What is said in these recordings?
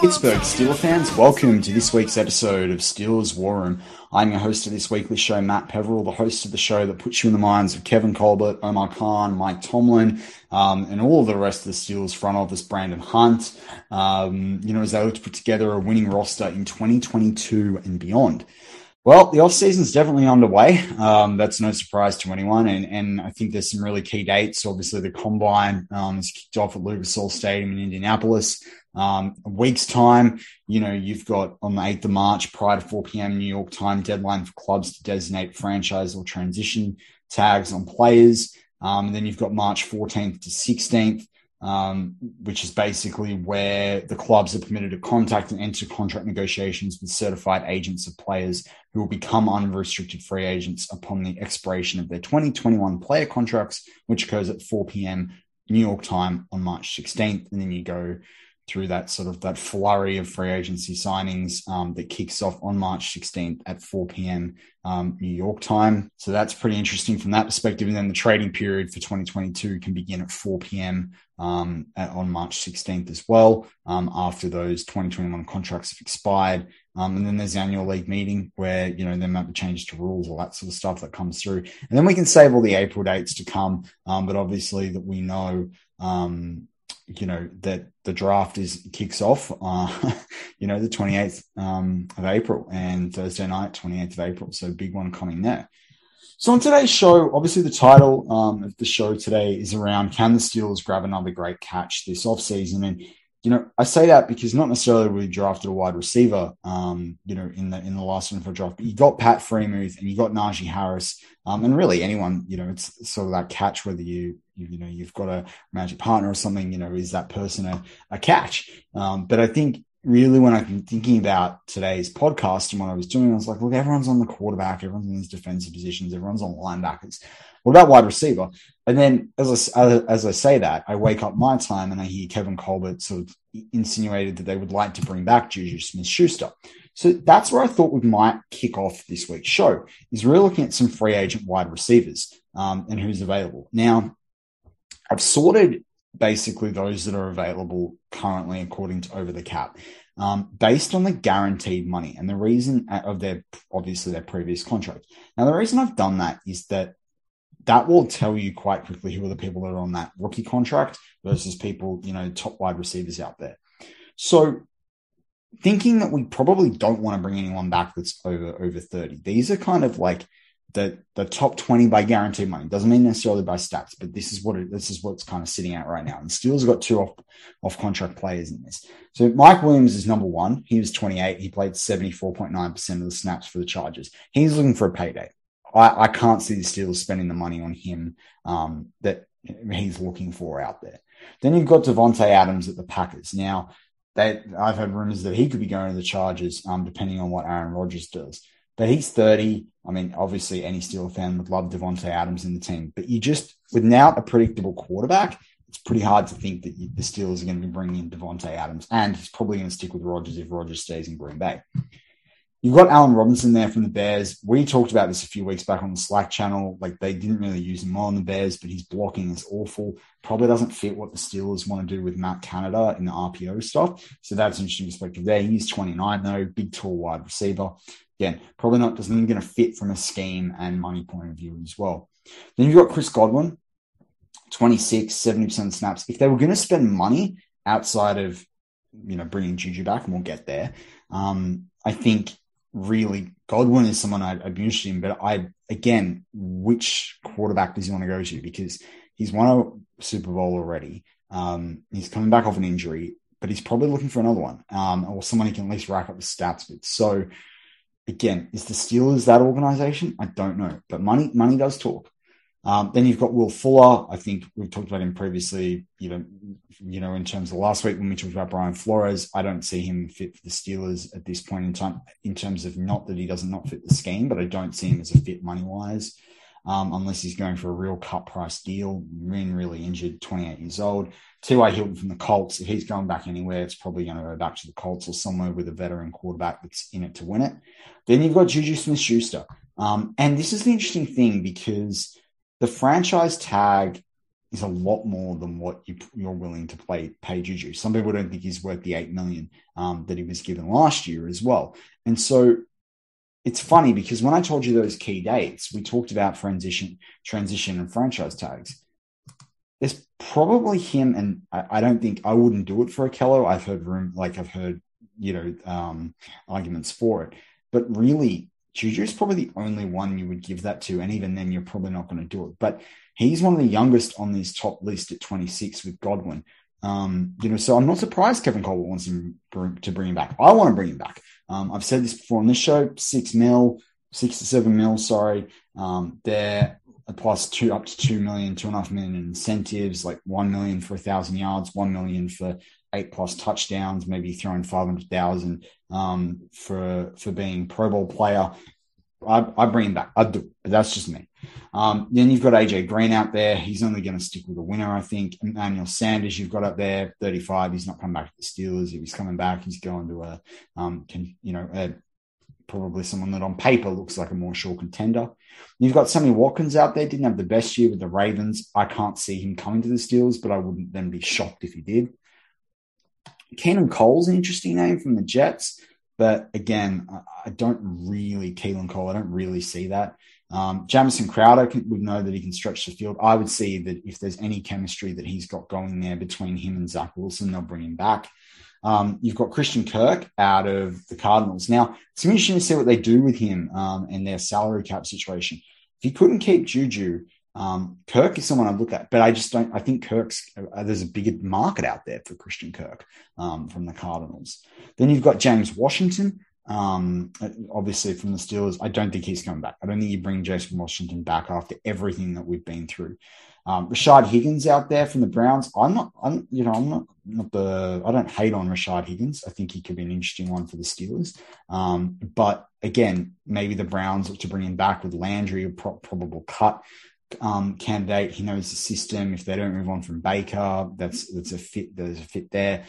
Pittsburgh Steelers fans, welcome to this week's episode of Steelers War Room. I'm your host of this weekly show, Matt Peverill, the host of the show that puts you in the minds of Kevin Colbert, Omar Khan, Mike Tomlin, um, and all the rest of the Steelers front office, Brandon Hunt, um, you know, as they look to put together a winning roster in 2022 and beyond. Well, the off season is definitely underway. Um, that's no surprise to anyone, and and I think there's some really key dates. Obviously, the combine um, is kicked off at Lucas Oil Stadium in Indianapolis. Um, a week's time, you know, you've got on the 8th of March, prior to 4 p.m. New York time deadline for clubs to designate franchise or transition tags on players. Um, and then you've got March 14th to 16th, um, which is basically where the clubs are permitted to contact and enter contract negotiations with certified agents of players who will become unrestricted free agents upon the expiration of their 2021 player contracts, which occurs at 4 p.m. New York time on March 16th. And then you go through that sort of that flurry of free agency signings um, that kicks off on March 16th at 4 p.m. Um, New York time. So that's pretty interesting from that perspective. And then the trading period for 2022 can begin at 4 p.m. Um, at, on March 16th as well, um, after those 2021 contracts have expired. Um, and then there's the annual league meeting where, you know, there might be changes to rules, all that sort of stuff that comes through. And then we can save all the April dates to come. Um, but obviously that we know, um, you know that the draft is kicks off uh, you know the 28th um, of april and thursday night 28th of april. So big one coming there. So on today's show obviously the title um, of the show today is around can the steelers grab another great catch this offseason and you know i say that because not necessarily we drafted a wide receiver um, you know in the in the last for draft but you got pat freiermuth and you got najee harris um, and really anyone you know it's sort of that catch whether you you, you know you've got a magic partner or something you know is that person a, a catch? Um, but i think really when i'm thinking about today's podcast and what i was doing i was like look everyone's on the quarterback everyone's in these defensive positions everyone's on linebackers what about wide receiver and then as I, as I say that i wake up my time and i hear kevin colbert sort of insinuated that they would like to bring back juju smith schuster so that's where I thought we might kick off this week's show is really looking at some free agent wide receivers um, and who's available. Now, I've sorted basically those that are available currently according to over the cap um, based on the guaranteed money and the reason uh, of their obviously their previous contract. Now, the reason I've done that is that that will tell you quite quickly who are the people that are on that rookie contract versus people, you know, top wide receivers out there. So thinking that we probably don't want to bring anyone back that's over over 30. These are kind of like the the top 20 by guaranteed money. Doesn't mean necessarily by stats, but this is what it, this is what's kind of sitting at right now. And Steelers got two off off contract players in this. So Mike Williams is number one. He was 28. He played 74.9% of the snaps for the Chargers. He's looking for a payday. I, I can't see the Steelers spending the money on him um, that he's looking for out there. Then you've got Davante Adams at the Packers. Now, they, I've heard rumors that he could be going to the Chargers, um, depending on what Aaron Rodgers does. But he's 30. I mean, obviously, any Steeler fan would love Davante Adams in the team. But you just, without a predictable quarterback, it's pretty hard to think that the Steelers are going to be bringing in Davante Adams. And he's probably going to stick with Rodgers if Rodgers stays in Green Bay. You've got Allen Robinson there from the Bears. We talked about this a few weeks back on the Slack channel. Like they didn't really use him on the Bears, but his blocking is awful. Probably doesn't fit what the Steelers want to do with Matt Canada in the RPO stuff. So that's an interesting perspective there. He's 29 though, big, tall, wide receiver. Again, probably not doesn't even going to fit from a scheme and money point of view as well. Then you've got Chris Godwin, 26, 70% snaps. If they were going to spend money outside of, you know, bringing Juju back, and we'll get there, um, I think really Godwin is someone I'd, interested in, but I again, which quarterback does he want to go to? Because he's won a Super Bowl already. Um, he's coming back off an injury, but he's probably looking for another one, um, or someone he can at least rack up the stats with. So again, is the Steelers that organization? I don't know, but money money does talk. Um, then you've got Will Fuller. I think we've talked about him previously. You know, you know, in terms of last week when we talked about Brian Flores, I don't see him fit for the Steelers at this point in time. In terms of not that he doesn't not fit the scheme, but I don't see him as a fit money wise, um, unless he's going for a real cut price deal. Really, really injured, 28 years old. T.Y. Hilton from the Colts. If he's going back anywhere, it's probably going to go back to the Colts or somewhere with a veteran quarterback that's in it to win it. Then you've got Juju Smith Schuster. Um, and this is the interesting thing because the franchise tag is a lot more than what you, are willing to play pay Juju. Some people don't think he's worth the eight million um, that he was given last year as well. And so it's funny because when I told you those key dates, we talked about transition, transition and franchise tags. There's probably him, and I, I don't think I wouldn't do it for Ahkello. I've heard room, like I've heard, you know, um, arguments for it, but really Juju is probably the only one you would give that to, and even then, you're probably not going to do it. But he's one of the youngest on this top list at 26 with Godwin. Um, you know, so I'm not surprised Kevin Colbert wants him to bring him back. I want to bring him back. Um, I've said this before on this show: six mil, six to seven mil. Sorry, um, they're plus two up to two million, two and a half million in incentives, like one million for a thousand yards, one million for eight plus touchdowns, maybe throwing 500,000 um, for for being Pro Bowl player. I, I bring him back. I do, but that's just me. Um, then you've got AJ Green out there. He's only going to stick with a winner, I think. Emmanuel Sanders, you've got up there, 35. He's not coming back to the Steelers. If he's coming back, he's going to a, um, can, you know, a, probably someone that on paper looks like a more sure contender. You've got Sammy Watkins out there, didn't have the best year with the Ravens. I can't see him coming to the Steelers, but I wouldn't then be shocked if he did. Keelan Cole's an interesting name from the Jets, but again, I don't really Keelan Cole. I don't really see that. Um, Jamison Crowder, can, we know that he can stretch the field. I would see that if there's any chemistry that he's got going there between him and Zach Wilson, they'll bring him back. Um, you've got Christian Kirk out of the Cardinals. Now, it's interesting to see what they do with him um, and their salary cap situation. If he couldn't keep Juju, um, Kirk is someone I look at, but I just don't. I think Kirk's uh, there's a bigger market out there for Christian Kirk um, from the Cardinals. Then you've got James Washington, um, obviously from the Steelers. I don't think he's coming back. I don't think you bring Jason Washington back after everything that we've been through. Um, Rashard Higgins out there from the Browns. I'm not. I'm you know I'm not not the. I don't hate on Rashard Higgins. I think he could be an interesting one for the Steelers. Um, but again, maybe the Browns to bring him back with Landry, a pro- probable cut um, candidate. He knows the system. If they don't move on from Baker, that's that's a fit. There's a fit there.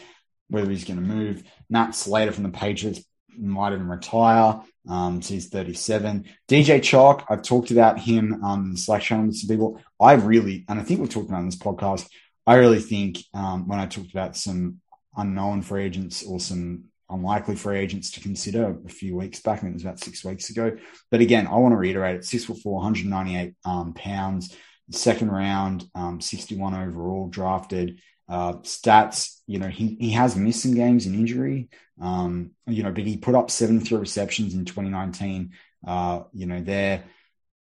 Whether he's going to move, Matt Slater from the Patriots might even retire. Um, so he's 37. DJ Chalk, I've talked about him um, in the Slack channel with some people. I really, and I think we've talked about in this podcast. I really think um, when I talked about some unknown free agents or some unlikely free agents to consider a few weeks back. I think it was about six weeks ago. But again, I want to reiterate it: six foot four, 198 um, pounds, second round, um, 61 overall drafted. Uh, stats, you know, he, he has missed some games in injury, um, you know, but he put up 73 receptions in 2019. Uh, you know, there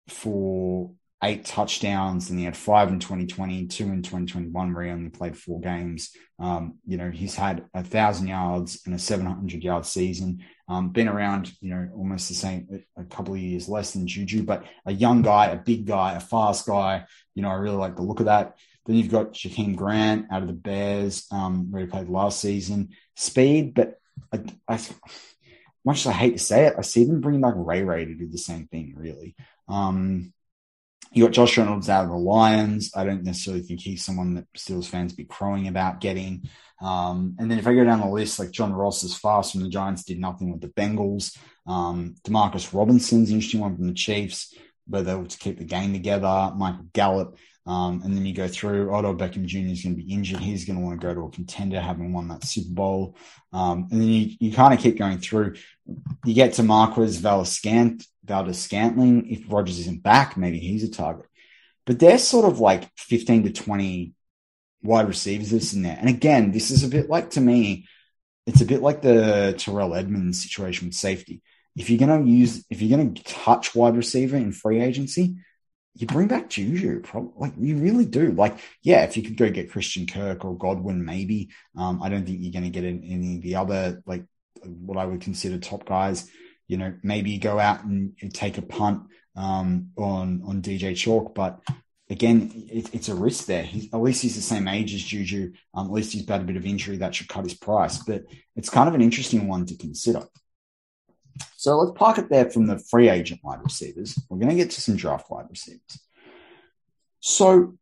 for eight touchdowns, and he had five in 2020, two in 2021, where he only played four games. Um, you know, he's had a thousand yards and a 700 yard season. Um, been around, you know, almost the same, a couple of years less than Juju, but a young guy, a big guy, a fast guy. You know, I really like the look of that. Then you've got Jakeem Grant out of the Bears, um, where he played last season. Speed, but I, I, much as I hate to say it, I see them bringing back Ray Ray to do the same thing, really. Um, you got Josh Reynolds out of the Lions. I don't necessarily think he's someone that Steelers fans be crowing about getting. Um, and then if I go down the list, like John Ross is fast from the Giants, did nothing with the Bengals. Um, Demarcus Robinson's interesting one from the Chiefs, but they were to keep the game together. Michael Gallup. Um, and then you go through Odell Beckham Jr. is going to be injured. He's going to want to go to a contender, having won that Super Bowl. Um, and then you, you kind of keep going through. You get to Marquez Valdes-Scant, Valdes-Scantling. If Rodgers isn't back, maybe he's a target. But they're sort of like 15 to 20 wide receivers this in there. And again, this is a bit like to me, it's a bit like the Terrell Edmunds situation with safety. If you're going to use, if you're going to touch wide receiver in free agency, you bring back Juju, probably like you really do. Like, yeah, if you could go get Christian Kirk or Godwin, maybe. Um, I don't think you're going to get any of the other like what I would consider top guys. You know, maybe go out and take a punt um, on on DJ Chalk, but again, it, it's a risk there. He's, at least he's the same age as Juju. Um, at least he's got a bit of injury that should cut his price, but it's kind of an interesting one to consider. So let's park it there from the free agent wide receivers. We're going to get to some draft wide receivers. So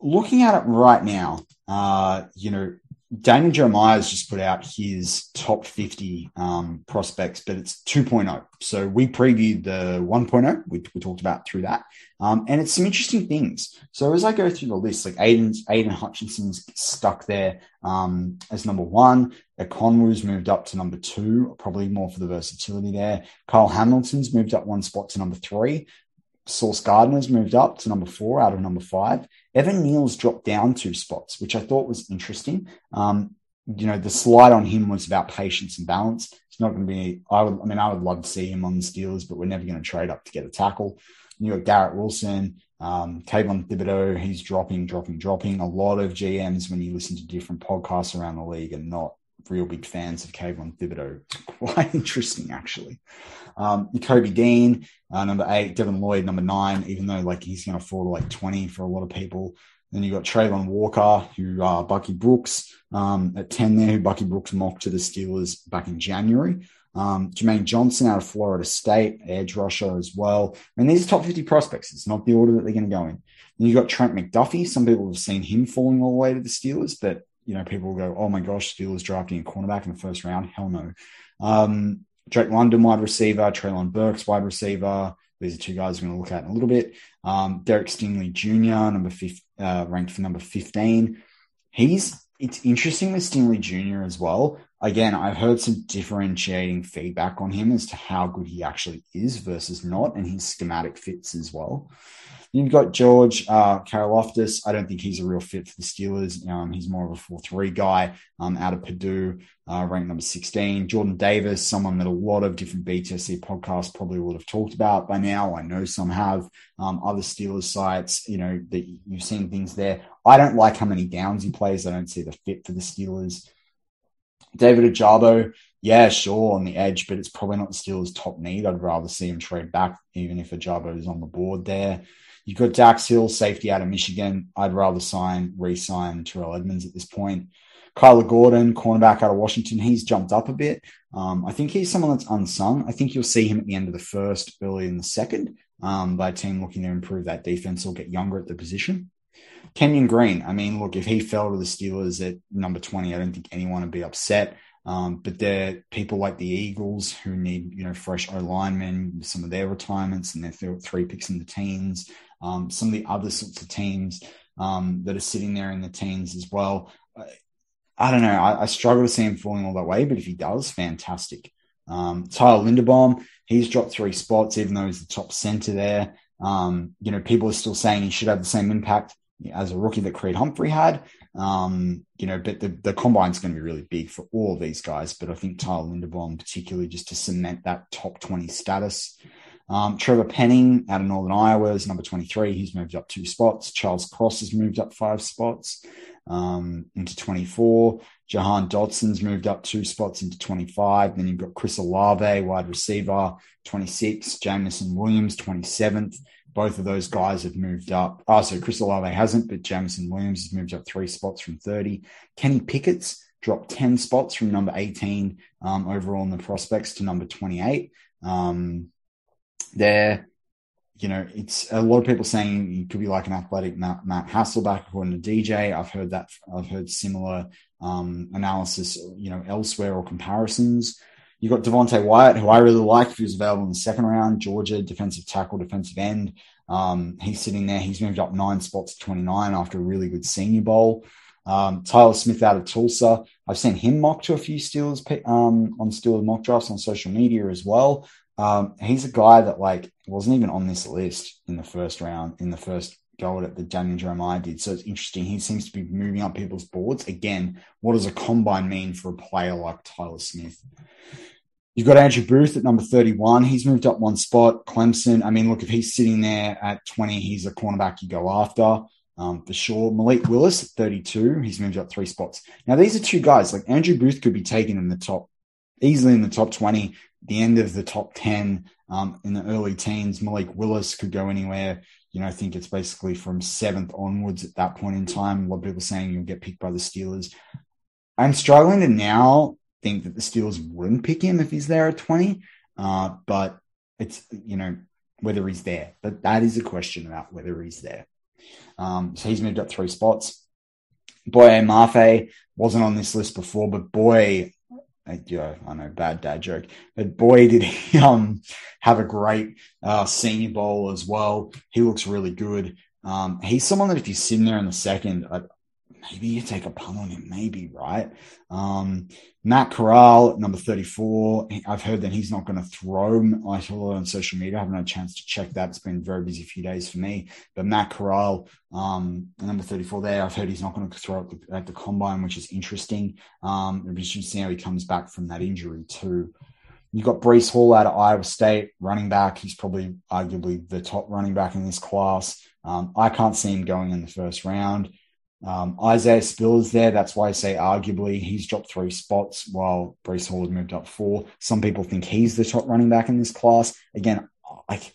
looking at it right now, uh, you know, Daniel Jeremiah has just put out his top 50 um, prospects, but it's 2.0. So we previewed the 1.0, we, we talked about through that. Um, and it's some interesting things. So as I go through the list, like Aiden, Aidan Hutchinson's stuck there um, as number one. Ekwonu's moved up to number two, probably more for the versatility there. Kyle Hamilton's moved up one spot to number three. Sauce Gardner's moved up to number four out of number five. Evan Neal's dropped down two spots, which I thought was interesting. Um, you know, the slide on him was about patience and balance. It's not going to be, I would, I mean, I would love to see him on the Steelers, but we're never going to trade up to get a tackle. You got Garrett Wilson, um, Kayvon Thibodeaux, he's dropping, dropping, dropping. A lot of GMs, when you listen to different podcasts around the league, are not real big fans of Kayvon Thibodeaux. Quite interesting, actually. Um, Kobe Dean, uh, number eight, Devin Lloyd, number nine, even though like he's going to fall to like 20 for a lot of people. Then you've got Travon Walker, who uh, Bucky Brooks um, at 10 there, who Bucky Brooks mocked to the Steelers back in January. Um, Jermaine Johnson out of Florida State, edge rusher as well. I mean, these are top 50 prospects. It's not the order that they're going to go in. Then you got Trent McDuffie. Some people have seen him falling all the way to the Steelers, but you know, people will go, oh my gosh, Steelers drafting a cornerback in the first round. Hell no. Um, Drake London, wide receiver, Treylon Burks, wide receiver. These are two guys we're going to look at in a little bit. Um, Derek Stingley Jr., number fifth, uh, ranked for number 15. He's, it's interesting with Stingley Jr. as well. Again, I've heard some differentiating feedback on him as to how good he actually is versus not, and his schematic fits as well. You've got George uh, Karlaftis. I don't think he's a real fit for the Steelers. Um, he's more of a 4 3 guy um, out of Purdue, uh, ranked number 16. Jordan Davis, someone that a lot of different BTSC podcasts probably would have talked about by now. I know some have. Um, other Steelers sites, you know, that you've seen things there. I don't like how many downs he plays. I don't see the fit for the Steelers. David Ojabo, yeah, sure, on the edge, but it's probably not the Steelers' top need. I'd rather see him trade back, even if Ojabo is on the board there. You've got Dax Hill, safety out of Michigan. I'd rather sign, re-sign Terrell Edmunds at this point. Kyler Gordon, cornerback out of Washington, he's jumped up a bit. Um, I think he's someone that's unsung. I think you'll see him at the end of the first, early in the second, um, by a team looking to improve that defense or get younger at the position. Kenyon Green, I mean, look, if he fell to the Steelers at number 20, I don't think anyone would be upset. Um, but there are people like the Eagles who need, you know, fresh O linemen, some of their retirements and their three picks in the teens um, some of the other sorts of teams um, that are sitting there in the teens as well. I don't know. I, I, struggle to see him falling all that way, but if he does, fantastic. Um, Tyler Linderbaum, he's dropped three spots, even though he's the top center there. Um, you know, people are still saying he should have the same impact as a rookie that Creed Humphrey had. Um, you know, but the, the combine's going to be really big for all these guys. But I think Tyler Linderbaum, particularly just to cement that top 20 status. Um, Trevor Penning out of Northern Iowa is number 23. He's moved up two spots. Charles Cross has moved up five spots um, into 24. Jahan Dotson's moved up two spots into 25. Then you've got Chris Olave, wide receiver, 26. Jameson Williams, 27th. Both of those guys have moved up. Oh, so Chris Olave hasn't, but Jameson Williams has moved up three spots from 30. Kenny Pickett's dropped 10 spots from number 18 um, overall in the prospects to number 28. Um, there, you know, it's a lot of people saying he could be like an athletic Matt, Matt Hasselbeck according to DJ. I've heard that. I've heard similar um, analysis, you know, elsewhere or comparisons. You've got Devonte Wyatt, who I really like if he was available in the second round. Georgia defensive tackle, defensive end. Um, he's sitting there. He's moved up nine spots to 29 after a really good Senior Bowl. Um, Tyler Smith out of Tulsa. I've seen him mock to a few Steelers um, on Steelers mock drafts on social media as well. Um, he's a guy that like wasn't even on this list in the first round, in the first go at that Daniel Jeremiah did. So it's interesting. He seems to be moving up people's boards. Again, what does a combine mean for a player like Tyler Smith? You've got Andrew Booth at number 31. He's moved up one spot. Clemson. I mean, look, if he's sitting there at 20, he's a cornerback you go after. Um, for sure. Malik Willis at 32. He's moved up three spots. Now, these are two guys. Like Andrew Booth could be taken in the top, easily in the top 20, the end of the top 10 um, in the early teens. Malik Willis could go anywhere you know, I think it's basically from seventh onwards at that point in time. A lot of people saying you'll get picked by the Steelers. I'm struggling to now think that the Steelers wouldn't pick him if he's there at 20. Uh, but it's, you know, whether he's there. But that is a question about whether he's there. Um, so he's moved up three spots. Boye Mafe wasn't on this list before, but boy, I know, bad dad joke, but boy, did he um, have a great uh, senior bowl as well. He looks really good. Um, he's someone that if you sit in there in the second, maybe you take a punt on him, maybe, right? Um, Matt Corral, number 34. I've heard that he's not going to throw. I saw it on social media. I haven't had a chance to check that. It's been a very busy few days for me. But Matt Corral, um, number 34 there, I've heard he's not going to throw at the, at the combine, which is interesting. Um, it'll be interesting to see how he comes back from that injury, too. You've got Breece Hall out of Iowa State, running back. He's probably arguably the top running back in this class. Um, I can't see him going in the first round. Um, Isaiah Spiller's there. That's why I say arguably he's dropped three spots while Breece Hall has moved up four. Some people think he's the top running back in this class. Again, like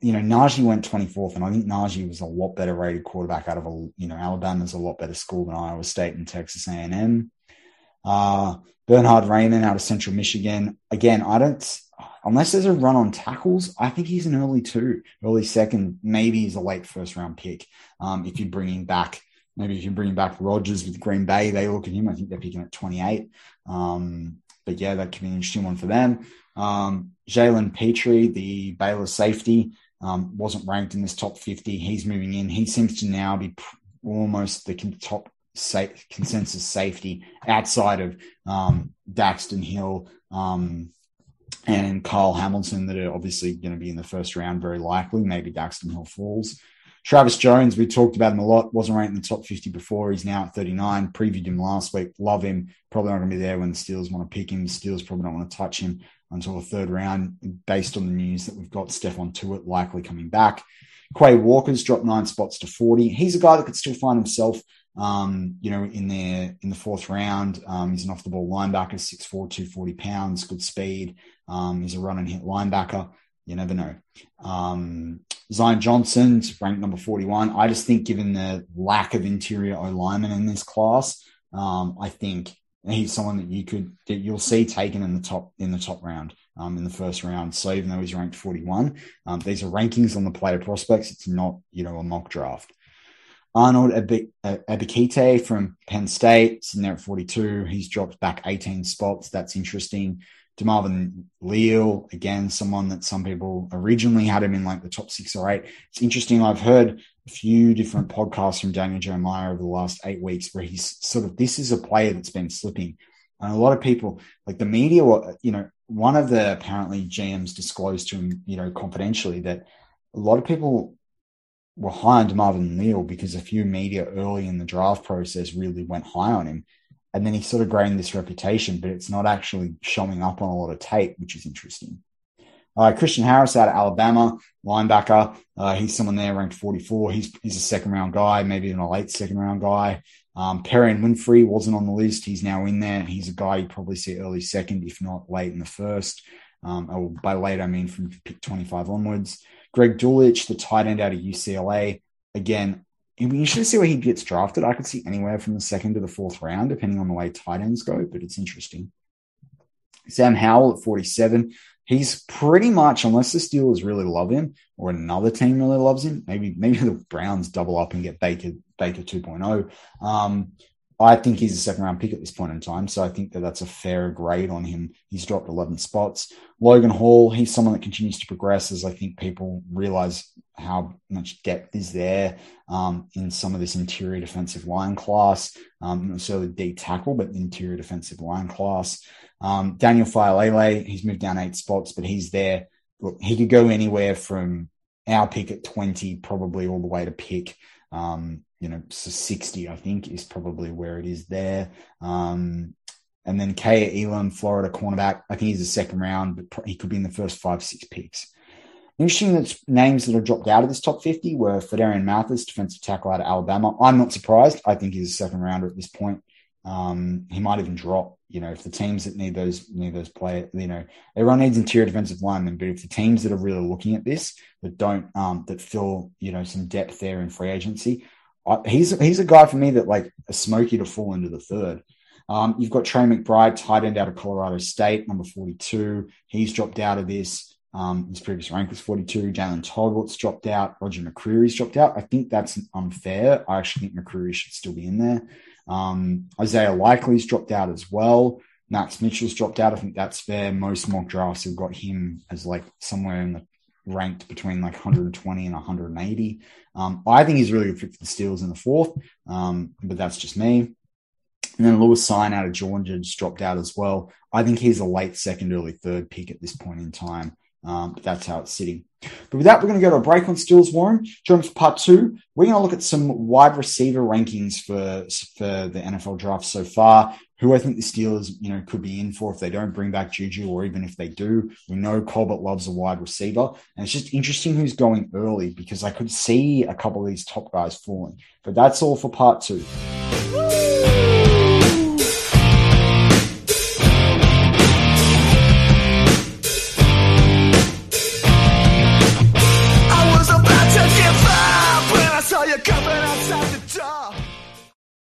you know, Najee went 24th, and I think Najee was a lot better rated quarterback out of a you know Alabama's a lot better school than Iowa State and Texas A&M. Uh, Bernhard Raimann out of Central Michigan. Again, I don't unless there's a run on tackles, I think he's an early two, early second, maybe he's a late first round pick. Um, if you're bringing back, maybe if you're bringing back Rodgers with Green Bay, they look at him. I think they're picking at 28. Um, but yeah, that could be an interesting one for them. Um, Jalen Pitre, the Baylor safety, um, wasn't ranked in this top 50. He's moving in. He seems to now be almost the top safe, consensus safety outside of um, Daxton Hill, um, and Kyle Hamilton that are obviously going to be in the first round, very likely. Maybe Daxton Hill falls. Travis Jones, we talked about him a lot. Wasn't ranked in the top 50 before. He's now at 39. Previewed him last week. Love him. Probably not going to be there when the Steelers want to pick him. The Steelers probably don't want to touch him until the third round, based on the news that we've got Stephon Tuitt likely coming back. Quay Walker's dropped nine spots to 40. He's a guy that could still find himself um, you know, in the in the fourth round. Um, he's an off the ball linebacker, 6'4", 240 pounds, good speed. Um, he's a run and hit linebacker. You never know. Um, Zion Johnson's ranked number 41. I just think given the lack of interior O in this class, um, I think he's someone that you could that you'll see taken in the top in the top round. Um, in the first round. So even though he's ranked 41, um, these are rankings on the player prospects. It's not, you know, a mock draft. Arnold Ebiketie from Penn State, sitting there at 42. He's dropped back 18 spots. That's interesting. DeMarvin Leal, again, someone that some people originally had him in like the top six or eight. It's interesting. I've heard a few different podcasts from Daniel Jeremiah over the last eight weeks where he's sort of, this is a player that's been slipping. And a lot of people, like the media, you know, one of the apparently GMs disclosed to him, you know, confidentially that a lot of people were high on Marvin Leal because a few media early in the draft process really went high on him. And then he sort of gained this reputation, but it's not actually showing up on a lot of tape, which is interesting. Uh, Christian Harris out of Alabama, linebacker. Uh, he's someone there ranked 44. He's he's a second round guy, maybe even a late second round guy. Um, Perrion Winfrey wasn't on the list. He's now in there. He's a guy you probably see early second, if not late in the first. Um, by late, I mean from pick 25 onwards. Greg Dulcich, the tight end out of UCLA. Again, you should see where he gets drafted. I could see anywhere from the second to the fourth round, depending on the way tight ends go, but it's interesting. Sam Howell at 47. He's pretty much, unless the Steelers really love him or another team really loves him, maybe maybe the Browns double up and get Baker Baker 2.0. Um, I think he's a second round pick at this point in time. So I think that that's a fair grade on him. He's dropped 11 spots. Logan Hall, he's someone that continues to progress as I think people realize how much depth is there um, in some of this interior defensive line class. Um, not necessarily D tackle, but interior defensive line class. Um, Daniel Faalele, he's moved down eight spots, but he's there. Look, he could go anywhere from our pick at 20, probably all the way to pick um, you know, so 60, I think, is probably where it is there. Um, and then Kaiir Elam, Florida cornerback. I think he's a second round, but he could be in the first five, six picks. Interesting that names that have dropped out of this top 50 were Phidarian Mathis, defensive tackle out of Alabama. I'm not surprised. I think he's a second rounder at this point. Um, he might even drop. You know, if the teams that need those need those players, you know, everyone needs interior defensive linemen. But if the teams that are really looking at this that don't um, that fill you know some depth there in free agency, he's he's a guy for me that like a smoky to fall into the third. Um, you've got Trey McBride, tight end out of Colorado State, number 42. He's dropped out of this. Um, his previous rank was 42. Jalen Tolbert's dropped out. Roger McCreary's dropped out. I think that's unfair. I actually think McCreary should still be in there. Um, Isaiah Likely's dropped out as well. Max Mitchell's dropped out. I think that's fair. Most mock drafts have got him as like somewhere in the ranked between like 120 and 180. Um, I think he's really good for the Steelers in the fourth, um, but that's just me. And then Lewis Cine out of Georgia just dropped out as well. I think he's a late second, early third pick at this point in time. Um, but that's how it's sitting. But with that, we're going to go to a break on Steelers War Room. For part two. We're going to look at some wide receiver rankings for, for the NFL draft so far who I think the Steelers, you know, could be in for if they don't bring back Juju, or even if they do. We know Colbert loves a wide receiver, and it's just interesting who's going early because I could see a couple of these top guys falling. But that's all for part two.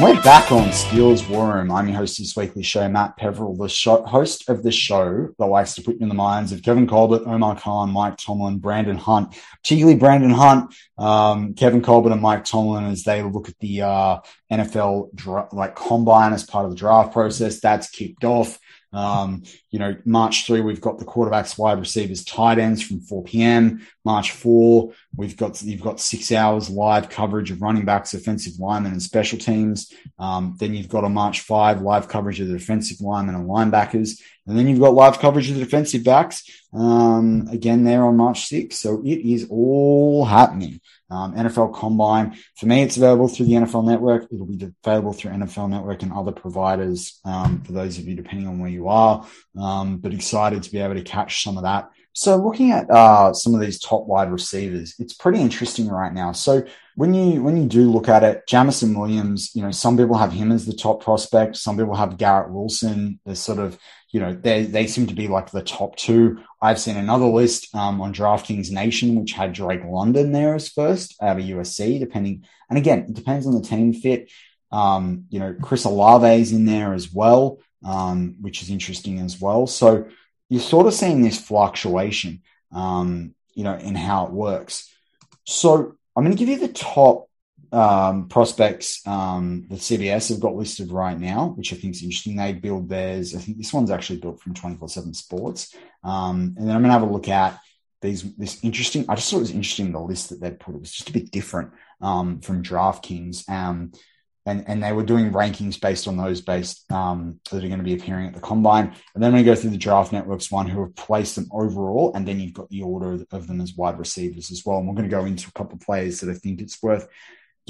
We're back on Steelers War Room. I'm your host this weekly show, Matt Peverell, the show, host of the show that likes to put you in the minds of Kevin Colbert, Omar Khan, Mike Tomlin, Brandon Hunt, particularly Brandon Hunt, um, Kevin Colbert and Mike Tomlin as they look at the uh, NFL dra- like combine as part of the draft process. That's kicked off. Um, you know, March 3, we've got the quarterbacks, wide receivers, tight ends from 4 p.m. March 4, we've got, you've got six hours live coverage of running backs, offensive linemen and special teams. Um, then you've got a March 5 live coverage of the defensive linemen and linebackers. And then you've got live coverage of the defensive backs um, again there on March 6. So it is all happening. Um, NFL Combine. For me, it's available through the NFL Network. It'll be available through NFL Network and other providers um, for those of you, depending on where you are. Um, but excited to be able to catch some of that. So looking at uh, some of these top wide receivers, it's pretty interesting right now. So when you when you do look at it, Jameson Williams, you know, some people have him as the top prospect. Some people have Garrett Wilson. There's sort of you know, they they seem to be like the top two. I've seen another list um, on DraftKings Nation, which had Drake London there as first out of USC, depending. And again, it depends on the team fit. Um, you know, Chris Olave is in there as well, um, which is interesting as well. So you're sort of seeing this fluctuation, um, you know, in how it works. So I'm going to give you the top um, prospects um, that CBS have got listed right now, which I think is interesting. They build theirs. I think this one's actually built from 24 7 Sports. Um, and then I'm going to have a look at these, this interesting. I just thought it was interesting the list that they put. It was just a bit different um, from DraftKings. Um, and, and they were doing rankings based on those based um, that are going to be appearing at the combine. And then we go through the draft networks one who have placed them overall, and then you've got the order of them as wide receivers as well. And we're going to go into a couple of players that I think it's worth,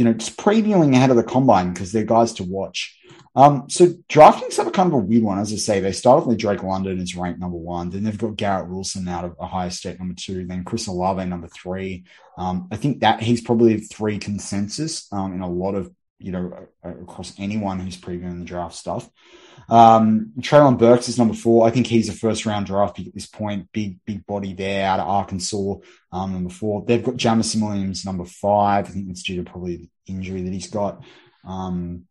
you know, just previewing ahead of the combine because they're guys to watch. Um, so DraftKings have a kind of a weird one, as I say. They start off with Drake London as ranked number one. Then they've got Garrett Wilson out of Ohio State number two. Then Chris Olave number three. Um, I think that he's probably three consensus um, in a lot of you know, across anyone who's previewing the draft stuff. Um, Treylon Burks is number four. I think he's a first round draft pick at this point. Big, big body there out of Arkansas. Um, number four. They've got Jameson Williams, number five. I think that's due to probably the injury that he's got. Um,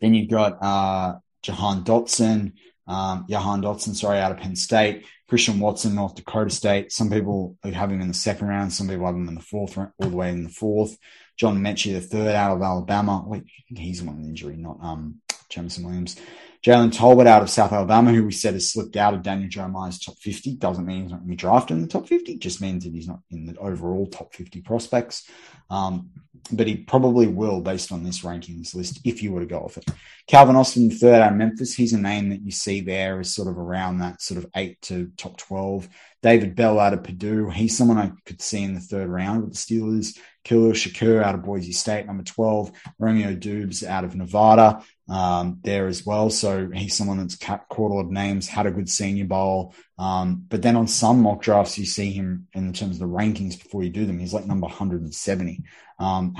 then you've got, uh, Jahan Dotson, um, Jahan Dotson, sorry, out of Penn State. Christian Watson, North Dakota State. Some people have him in the second round. Some people have him in the fourth, all the way in the fourth. John Metchie, the third out of Alabama. Wait, he's one with injury, not um, Jameson Williams. Jalen Tolbert out of South Alabama, who we said has slipped out of Daniel Jeremiah's top 50. Doesn't mean he's not going to be drafted in the top 50, just means that he's not in the overall top 50 prospects. Um, but he probably will based on this rankings list if you were to go off it. Calvin Austin, third out of Memphis. He's a name that you see there is sort of around that sort of eight to top 12. David Bell out of Purdue. He's someone I could see in the third round with the Steelers. Khalil Shakir out of Boise State, number 12. Romeo Doubs out of Nevada um, there as well. So he's someone that's caught a lot of names, had a good senior bowl. Um, but then on some mock drafts, you see him in terms of the rankings before you do them. He's like number 170. Um,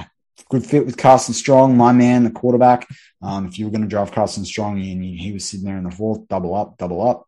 good fit with Carson Strong, my man, the quarterback. Um, if you were going to draft Carson Strong and he was sitting there in the fourth, double up, double up.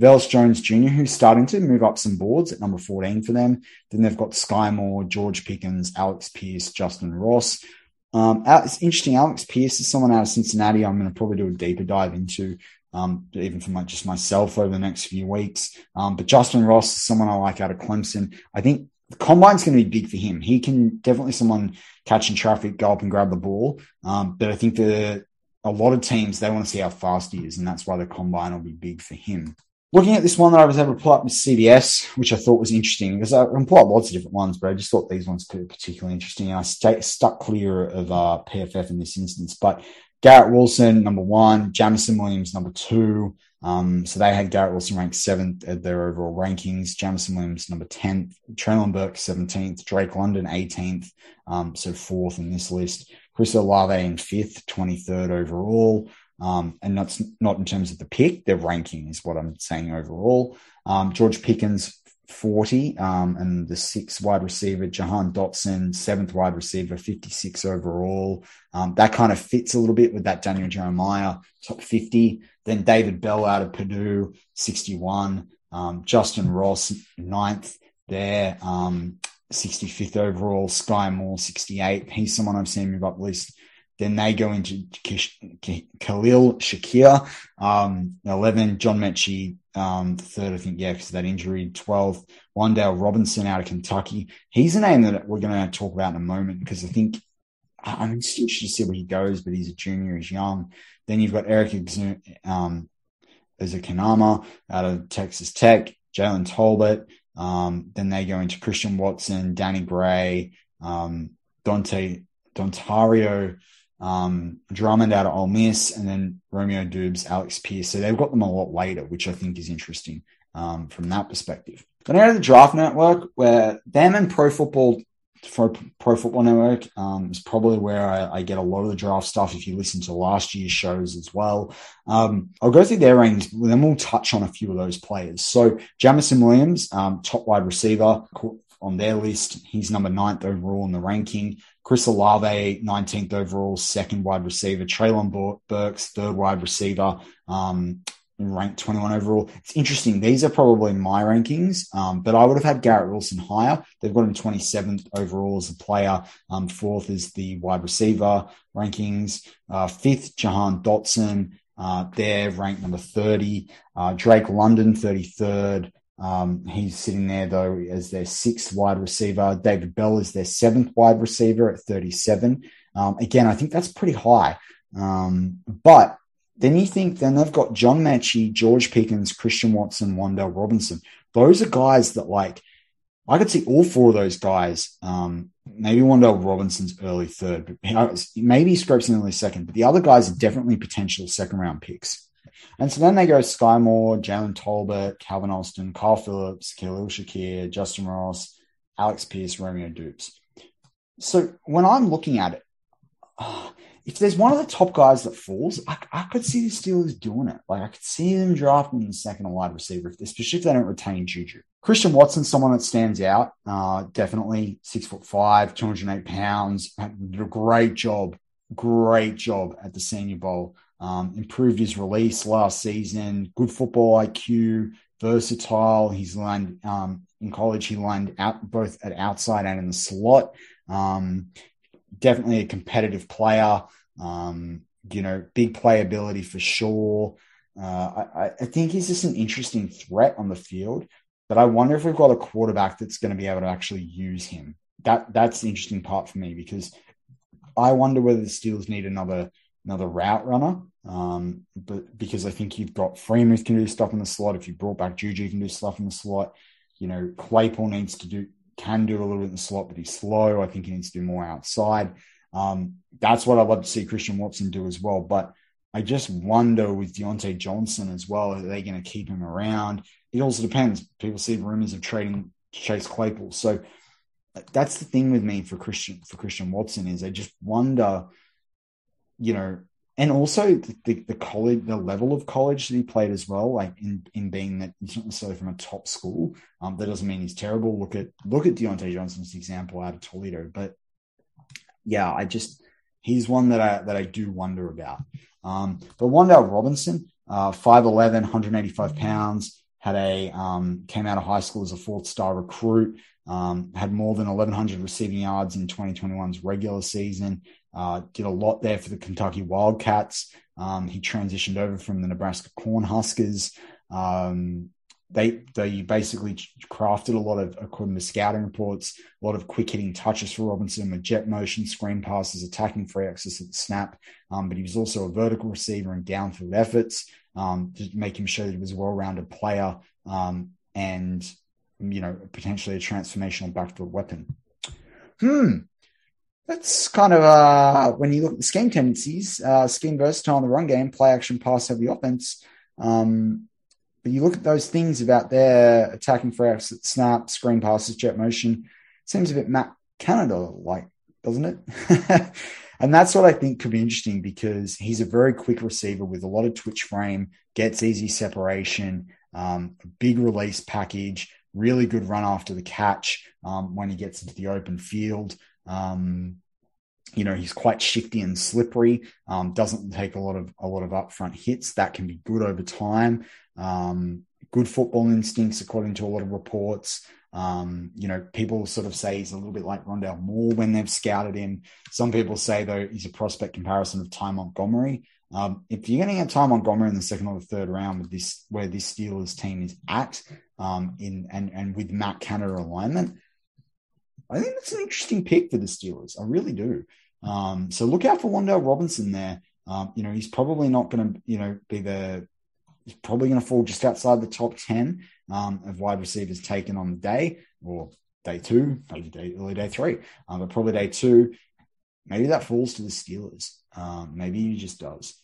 Velus Jones Jr., who's starting to move up some boards at number 14 for them. Then they've got Sky Moore, George Pickens, Alex Pierce, Justin Ross. Um, it's interesting. Alex Pierce is someone out of Cincinnati. I'm going to probably do a deeper dive into, um, even for my, just myself over the next few weeks. Um, but Justin Ross is someone I like out of Clemson. I think the combine's going to be big for him. He can definitely someone catching traffic, go up and grab the ball. Um, but I think the a lot of teams they want to see how fast he is, and that's why the combine will be big for him. Looking at this one that I was able to pull up with CBS, which I thought was interesting because I can pull up lots of different ones, but I just thought these ones were particularly interesting. And I stay, stuck clear of uh, PFF in this instance, but Garrett Wilson, number one, Jameson Williams, number two. Um, so they had Garrett Wilson ranked seventh at their overall rankings, Jameson Williams, number 10th, Treylon Burke, 17th, Drake London, 18th. Um, so fourth in this list. Chris Olave in fifth, 23rd overall. Um, and that's not in terms of the pick, their ranking is what I'm saying overall. Um, George Pickens, 40, um, and the sixth wide receiver, Jahan Dotson, seventh wide receiver, 56 overall. Um, that kind of fits a little bit with that Daniel Jeremiah, top 50. Then David Bell out of Purdue, 61. Um, Justin Ross, ninth there, 65th um, overall. Sky Moore, 68. He's someone I've seen move up at least then they go into Khalil Shakir, um, 11, John Metchie, um, third, I think, yeah, because that injury, 12, Wan'Dale Robinson out of Kentucky. He's a name that we're going to talk about in a moment because I think I'm interested to see where he goes, but he's a junior, he's young. Then you've got Eric um, out of Texas Tech, Jalen Tolbert. Um, then they go into Christian Watson, Danny Gray, um, Dante Dontario um, Drummond out of Ole Miss, and then Romeo Doubs, Alex Pierce. So they've got them a lot later, which I think is interesting um, from that perspective. Then go to the Draft Network, where them and Pro Football for Pro Football Network um, is probably where I, I, get a lot of the draft stuff. If you listen to last year's shows as well, um, I'll go through their rankings, then we'll touch on a few of those players. So Jameson Williams, um, top wide receiver on their list, he's number ninth overall in the ranking. Chris Olave, 19th overall, second wide receiver. Treylon Burks, third wide receiver. Um, ranked 21 overall. It's interesting. These are probably my rankings, um, but I would have had Garrett Wilson higher. They've got him 27th overall as a player. Um, fourth is the wide receiver rankings. Uh, fifth, Jahan Dotson. Uh, they're ranked number 30. Uh, Drake London, 33rd. Um, he's sitting there though as their sixth wide receiver. David Bell is their seventh wide receiver at 37. Um, again, I think that's pretty high. Um, but then you think then they've got John Metchie, George Pickens, Christian Watson, Wan'Dale Robinson. Those are guys that like I could see all four of those guys. Um, maybe Wan'Dale Robinson's early third, but maybe Scopes in early second. But the other guys are definitely potential second round picks. And so then they go Skyy Moore, Jalen Tolbert, Calvin Austin, Kyle Phillips, Khalil Shakir, Justin Ross, Alex Pierce, Romeo Doubs. So when I'm looking at it, if there's one of the top guys that falls, I, I, could see the Steelers doing it. Like I could see them drafting the second wide receiver, especially if they don't retain Juju. Christian Watson, someone that stands out, uh, definitely six foot five, 208 pounds, did a great job, great job at the Senior Bowl. Um, improved his release last season, good football IQ, versatile. He's lined um, in college. He lined out both at outside and in the slot. Um, definitely a competitive player. Um, you know, big playability for sure. Uh, I, I, think he's just an interesting threat on the field, but I wonder if we've got a quarterback that's going to be able to actually use him. That that's the interesting part for me because I wonder whether the Steelers need another another route runner. Um, but because I think you've got Freiermuth can do stuff in the slot. If you brought back Juju, can do stuff in the slot. You know, Claypool needs to do can do a little bit in the slot, but he's slow. I think he needs to do more outside. Um, that's what I'd love to see Christian Watson do as well. But I just wonder with Diontae Johnson as well, are they going to keep him around? It also depends. People see rumors of trading Chase Claypool. So that's the thing with me for Christian for Christian Watson is I just wonder, you know, and also the, the, the, college, the level of college that he played as well, like in, in being that he's not necessarily from a top school. Um, that doesn't mean he's terrible. Look at look at Diontae Johnson's example out of Toledo, but yeah, I just he's one that I that I do wonder about. Um, but Wan'Dale Robinson, uh, 5'11", 185 pounds, had a um, came out of high school as a fourth star recruit. Um, had more than 1,100 receiving yards in 2021's regular season. Uh, did a lot there for the Kentucky Wildcats. Um, he transitioned over from the Nebraska Cornhuskers. Um, they they basically crafted a lot of, according to scouting reports, a lot of quick hitting touches for Robinson with jet motion, screen passes, attacking free access at the snap. Um, but he was also a vertical receiver and downfield efforts um, to make him show that he was a well rounded player um, and you know potentially a transformational backfield weapon. Hmm. That's kind of uh, when you look at the scheme tendencies, uh, scheme versatile in the run game, play action, pass heavy offense. Um, but you look at those things about their attacking for snap, screen passes, jet motion, seems a bit Matt Canada like, doesn't it? and that's what I think could be interesting because he's a very quick receiver with a lot of twitch frame, gets easy separation, um, big release package, really good run after the catch um, when he gets into the open field. Um, you know he's quite shifty and slippery. Um, doesn't take a lot of a lot of upfront hits. That can be good over time. Um, good football instincts, according to a lot of reports. Um, you know, people sort of say he's a little bit like Rondale Moore when they've scouted him. Some people say though he's a prospect comparison of Ty Montgomery. Um, if you're going to get Ty Montgomery in the second or the third round with this, where this Steelers team is at, um, in and and with Matt Canada alignment, I think that's an interesting pick for the Steelers. I really do. Um, so look out for Wan'Dale Robinson there. Um, you know, he's probably not going to, you know, be the, he's probably going to fall just outside the top 10 um, of wide receivers taken on the day or day two, maybe day, early day three, um, but probably day two. maybe that falls to the Steelers. Um, maybe he just does.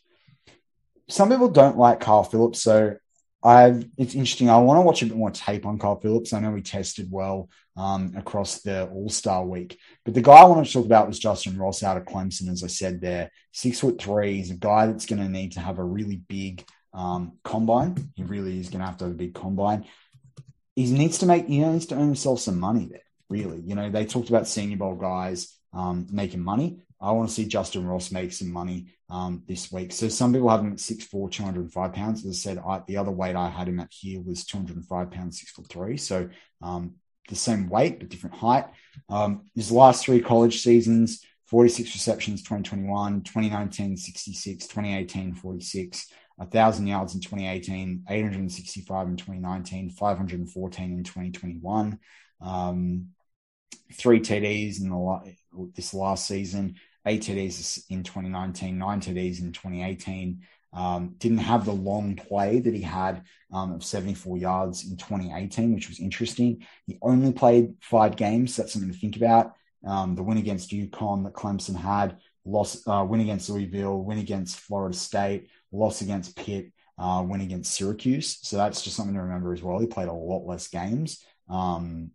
Some people don't like Kyle Phillips, so I've it's interesting. I want to watch a bit more tape on Kyle Phillips. I know he tested well um, across the All Star week, but the guy I wanted to talk about was Justin Ross out of Clemson. As I said, there, six foot three. He's a guy that's going to need to have a really big um, combine. He really is going to have to have a big combine. He needs to make. He needs to earn himself some money there. Really, you know, they talked about Senior Bowl guys um, making money. I want to see Justin Ross make some money um, this week. So some people have him at 6'4", 205 pounds. As I said, I, the other weight I had him at here was 205 pounds, six foot three. So um, the same weight, but different height. Um, his last three college seasons, 46 receptions, 2021, 2019, 66, 2018, 46, 1,000 yards in 2018, 865 in 2019, 514 in 2021. Um, three TDs in the this last season, eight TDs in 2019, nine TDs in 2018. Um, didn't have the long play that he had um, of 74 yards in 2018, which was interesting. He only played five games. So that's something to think about. Um, the win against UConn that Clemson had, loss, uh, win against Louisville, win against Florida State, loss against Pitt, uh, win against Syracuse. So that's just something to remember as well. He played a lot less games. Um,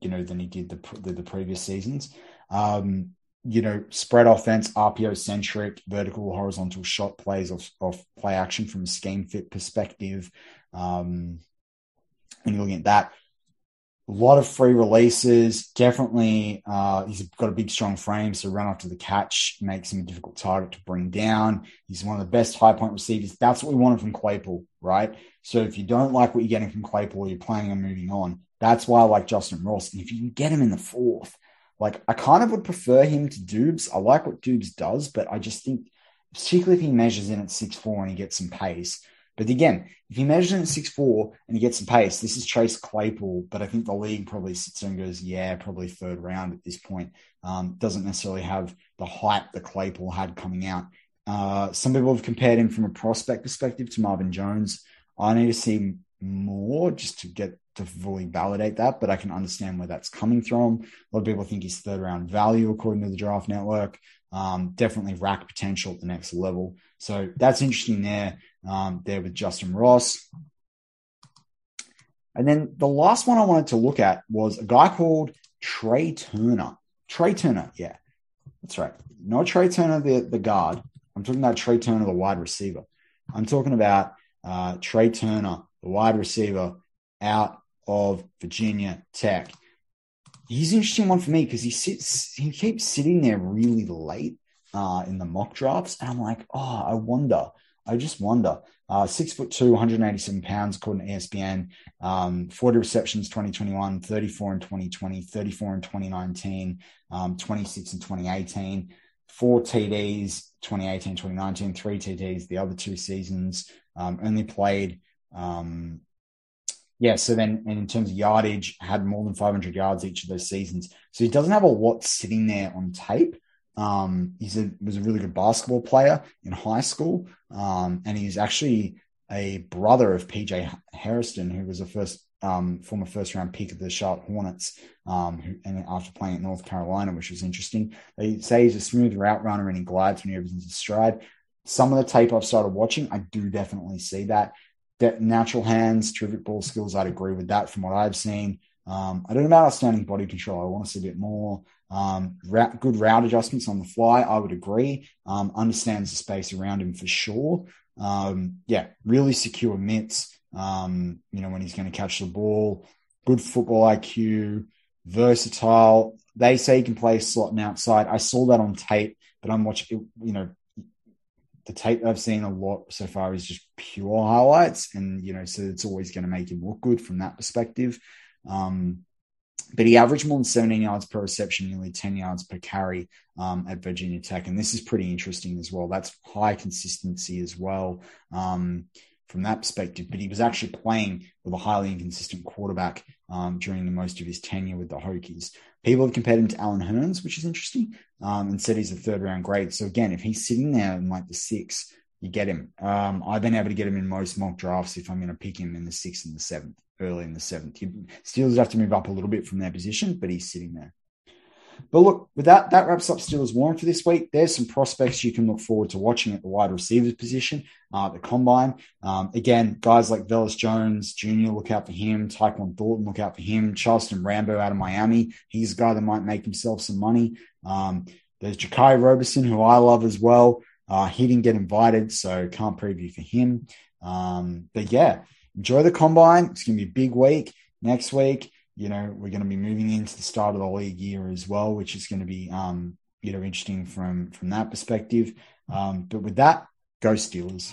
you know, than he did the the, the previous seasons. Um, you know, spread offense, RPO centric, vertical, horizontal shot plays off, play action from a scheme fit perspective. Um, when you're looking at that, a lot of free releases. Definitely, uh, he's got a big, strong frame, so run after the catch makes him a difficult target to bring down. He's one of the best high point receivers. That's what we wanted from Claypool, right? So if you don't like what you're getting from Claypool, you're planning on moving on. That's why I like Justin Ross. And if you can get him in the fourth, like I kind of would prefer him to Doubs. I like what Doubs does, but I just think, particularly if he measures in at six four and he gets some pace. But again, if he measures in at six four and he gets some pace, this is Chase Claypool. But I think the league probably sits there and goes, yeah, probably third round at this point. Um, doesn't necessarily have the hype that Claypool had coming out. Uh, some people have compared him from a prospect perspective to Marvin Jones. I need to see more just to get to fully validate that, but I can understand where that's coming from. A lot of people think he's third round value according to the draft network. Um, definitely rack potential at the next level. So that's interesting there, um, there with Justin Ross. And then the last one I wanted to look at was a guy called Trey Turner. Trey Turner, yeah, that's right. Not Trey Turner, the, the guard. I'm talking about Trey Turner, the wide receiver. I'm talking about uh, Trai Turner, the wide receiver out of Virginia Tech. He's an interesting one for me because he sits, he keeps sitting there really late uh, in the mock drafts, and I'm like, oh, I wonder. I just wonder. Uh, six foot two, 187 pounds, according to ESPN. Um, 40 receptions 2021, 34 in 2020, 34 in 2019, um, 26 in 2018, four TDs 2018, 2019, three TDs the other two seasons. Um, only played um, yeah, so then and in terms of yardage, had more than 500 yards each of those seasons. So he doesn't have a lot sitting there on tape. Um, he's a, was a really good basketball player in high school, um, and he's actually a brother of PJ Hairston, who was a first um, former first round pick of the Charlotte Hornets, um, who, and after playing at North Carolina, which was interesting. They say he's a smooth route runner and he glides when he opens his stride. Some of the tape I've started watching, I do definitely see that natural hands, terrific ball skills. I'd agree with that from what I've seen. Um, I don't know about outstanding body control. I want to see a bit more. Um, ra- good route adjustments on the fly. I would agree. Um, understands the space around him for sure. Um, yeah, really secure mitts. Um, you know, when he's going to catch the ball, good football IQ, versatile. They say he can play slot and outside. I saw that on tape, but I'm watching, you know, the tape I've seen a lot so far is just pure highlights, and you know, so it's always going to make him look good from that perspective. Um, but he averaged more than 17 yards per reception, nearly 10 yards per carry um, at Virginia Tech, and this is pretty interesting as well. That's high consistency as well um, from that perspective. But he was actually playing with a highly inconsistent quarterback um, during the most of his tenure with the Hokies. People have compared him to Allen Hurns, which is interesting, um, and said he's a third round grade. So again, if he's sitting there in like the six, you get him. Um, I've been able to get him in most mock drafts if I'm going to pick him in the sixth and the seventh, early in the seventh. Steelers have to move up a little bit from their position, but he's sitting there. But look, with that, that wraps up Steelers War Room for this week. There's some prospects you can look forward to watching at the wide receiver position, uh, the combine. Um, again, guys like Velus Jones Jr., look out for him. Tyquan Thornton, look out for him. Charleston Rambo out of Miami. He's a guy that might make himself some money. Um, there's Jaquarii Roberson, who I love as well. Uh, he didn't get invited, so can't preview for him. Um, but yeah, enjoy the combine. It's going to be a big week next week you know, we're going to be moving into the start of the league year as well, which is going to be, um, you know, interesting from from that perspective. Um, but with that, go Steelers.